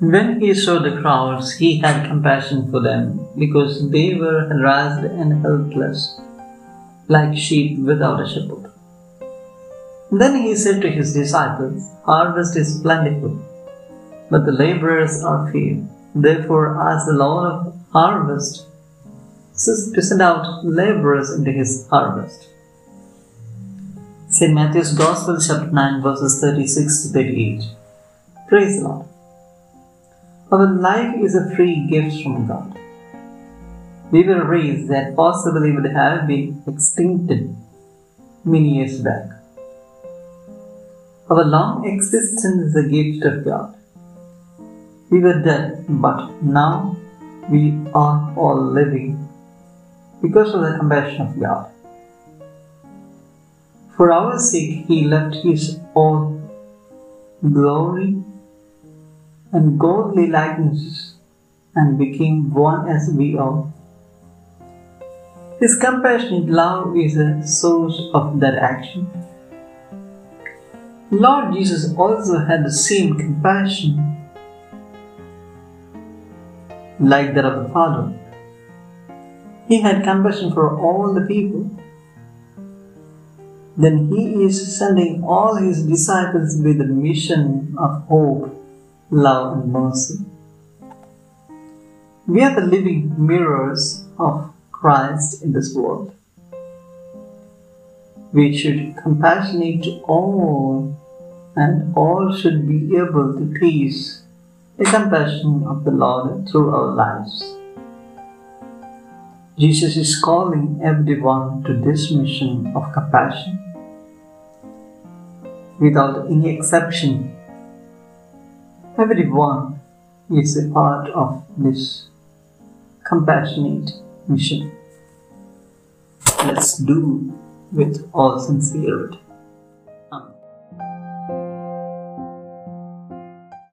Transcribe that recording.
When he saw the crowds, he had compassion for them because they were harassed and helpless, like sheep without a shepherd. Then he said to his disciples, Harvest is plentiful, but the laborers are few. Therefore, ask the Lord of harvest to send out laborers into his harvest. St. Matthew's Gospel, chapter 9, verses 36 to 38. Praise the Lord. Our life is a free gift from God. We were raised that possibly would have been extincted many years back. Our long existence is a gift of God. We were dead, but now we are all living because of the compassion of God. For our sake, He left His own glory and godly likeness and became one as we are. His compassionate love is a source of that action. Lord Jesus also had the same compassion like that of the Father. He had compassion for all the people. Then he is sending all his disciples with the mission of hope, love, and mercy. We are the living mirrors of Christ in this world. We should compassionate to all, and all should be able to taste the compassion of the Lord through our lives. Jesus is calling everyone to this mission of compassion. Without any exception, Everyone is a part of this compassionate mission. Let's do with all sincerity. Amen.